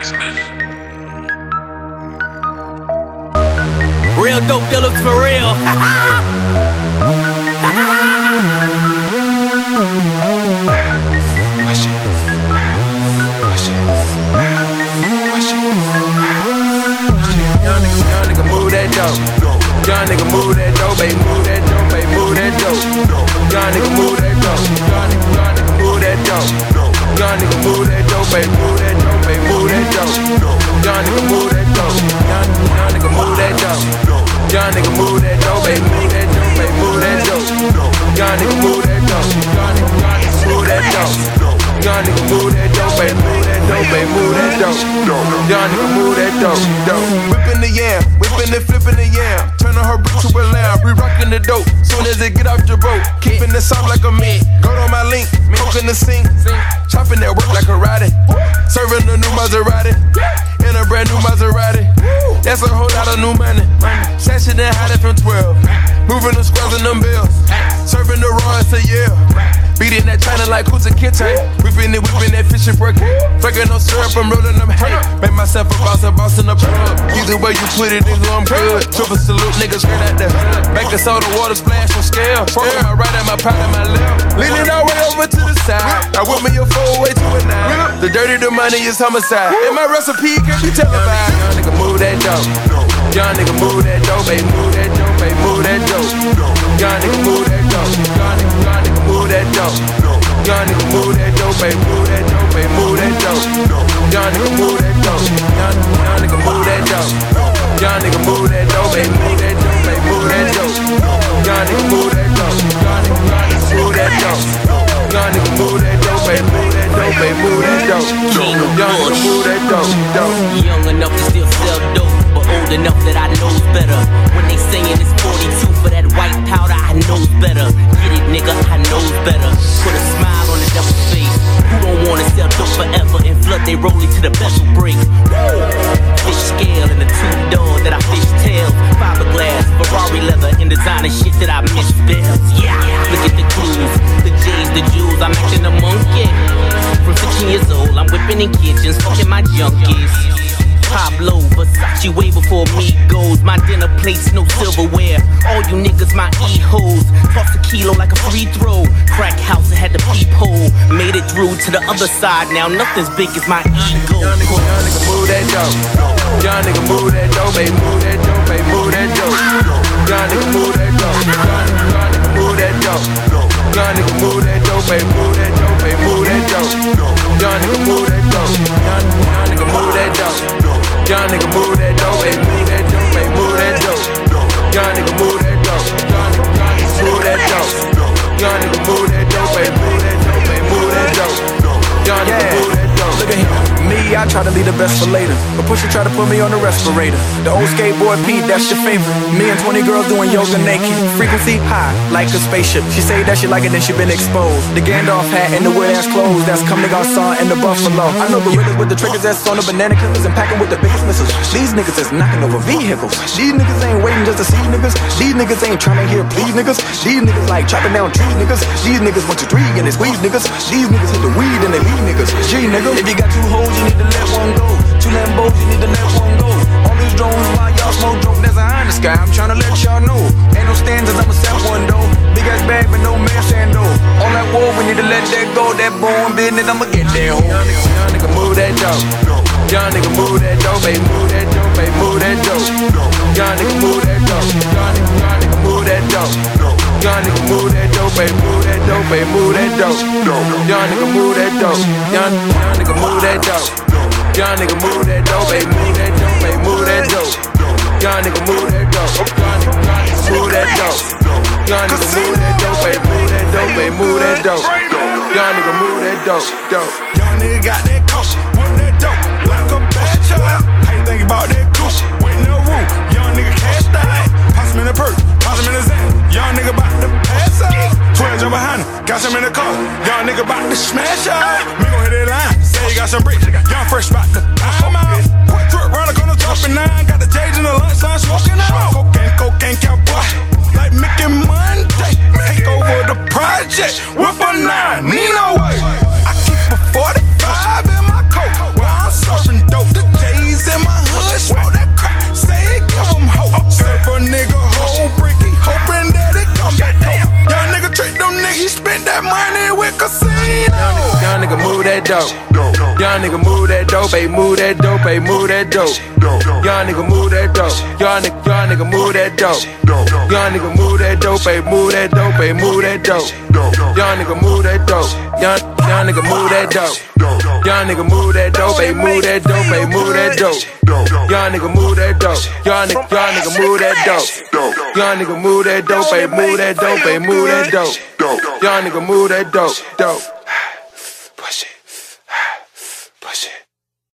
Blacksmith. Real dope dealers for real. Young nigga, move that dope, baby, move that dope, baby, move that dope. Young nigga, move that dope. Young nigga, move that dope. Young nigga, move that dope, baby, move Young nigga, move that dope, dope. Whipping the yam, whipping and flipping the yam. Turning her brick to a lamb, re rocking the dope. Soon as it get off your boat, keeping it soft like a meat. Go on my link, poking the sink, chopping that work like a riding. Serving a new Maserati, in a brand new Maserati. That's a whole lot of new money. Sashing and hiding from 12. Moving the squares and them bills. Serving the raw a year. Beating that China like who's a kitten. Whipping it, whipping that fishing broken. Fucking no syrup, I'm rolling them hay. Make myself a boss, a boss in the plug. Either way you put it, nigga, I'm good. Triple salute, niggas straight out the hood. Back the soda, water splash on scale. Fork on my right and my pot in my left. Leaning all way over to the side. I whip me a four way to a nine. The dirty, the money is homicide. And my recipe can be televised. Young nigga, move that dope. Young nigga, move that dope, baby, move that dope, baby, move that dope. Young nigga, move that dope. Young nigga, move that dope. Young nigga, move that dope, baby, baby, move that dope, baby, move. Young move that dope. Young enough to still sell dope, but old enough that I knows better. When they saying it's 42 for that white powder, I in fucking my junkies. Pablo, Versace way before me goes. My dinner plates, no silverware. All you niggas, my e-hoes. Toss a kilo like a free throw. Crack house, I had the peephole. Made it through to the other side. Now nothing's big as my ego. Young nigga, move that dope. Young nigga, move that dope, baby, move that dope, baby, move that dope. Young nigga, move that dope. Young nigga, move that dope. Young nigga, move that dope, baby, nigga, move that dope, baby, move that dope, baby, move that dope. Young nigga, move that dope. Move that dope. Young nigga, move that dope, baby, move that dope, baby, move that dope. Young nigga, Me, I try to leave the best for later. But Pusha try to put me on the respirator. The old skateboard Pete, that's your favorite. Me and 20 girls doing yoga naked. Frequency high, like a spaceship. She say that she like it, then she been exposed. The Gandalf hat and the weird ass clothes. That's coming nigga saw in the buffalo. I know the gorillas with the triggers that's on the banana killers and packing with the biggest missiles. These niggas is knocking over vehicles. These niggas ain't waiting just to see niggas. These niggas ain't trying to hear please niggas. These niggas like chopping down trees niggas. These niggas want to three and they squeeze niggas. These niggas hit the weed and they leave niggas. G niggas. if you got two hoes, you need to let one go. Two Lambos, you need to let one go. All these drones while y'all smoke dope, there's a eye in the sky. I'm trying to let y'all know. Ain't no standards, I'ma set one though. Big ass bag, but no man stand though. All that war, we need to let that go. That born business, I'ma get that hoe. Young nigga, young nigga, move that dope. Young nigga, move that dope, baby, move that dope, baby, move that dope. Young nigga, move that dope. Young nigga, young nigga, move that dope. Young nigga, move that dope, baby, move that dope, baby, move that dope. Young nigga, move that dope. Young, nigga, move that dope. Young nigga, move that dope, baby, move that dope, baby, move that dope. Young nigga, move that dope. Young nigga, move that dope. Young nigga, move that dope, baby, move that dope, baby, move that dope. Young nigga, move that dope, dope. Young nigga got that coach, Young nigga about to smash out. Me gon' hit that line, say he got some bricks. Young fresh about to I'm out. Quick trip round the corner, top and nine. Got the J's in the lunch line, smoking out. Cocaine, cocaine, cowboy. Dope. Young nigga move that dope, ayy, move that dope, ayy, move that dope. Young nigga move that dope. Young nigga, young nigga move that dope. Young nigga move that dope, ayy, move that dope, ayy, move that dope. Young nigga move that dope. Young, young nigga move that dope. Young nigga move that dope, ayy, move that dope, ayy, move that dope. Young nigga move that dope. Young nigga, young nigga move that dope. Young nigga move that dope, ayy, move that dope, ayy, move that dope. Young nigga move that dope, dope.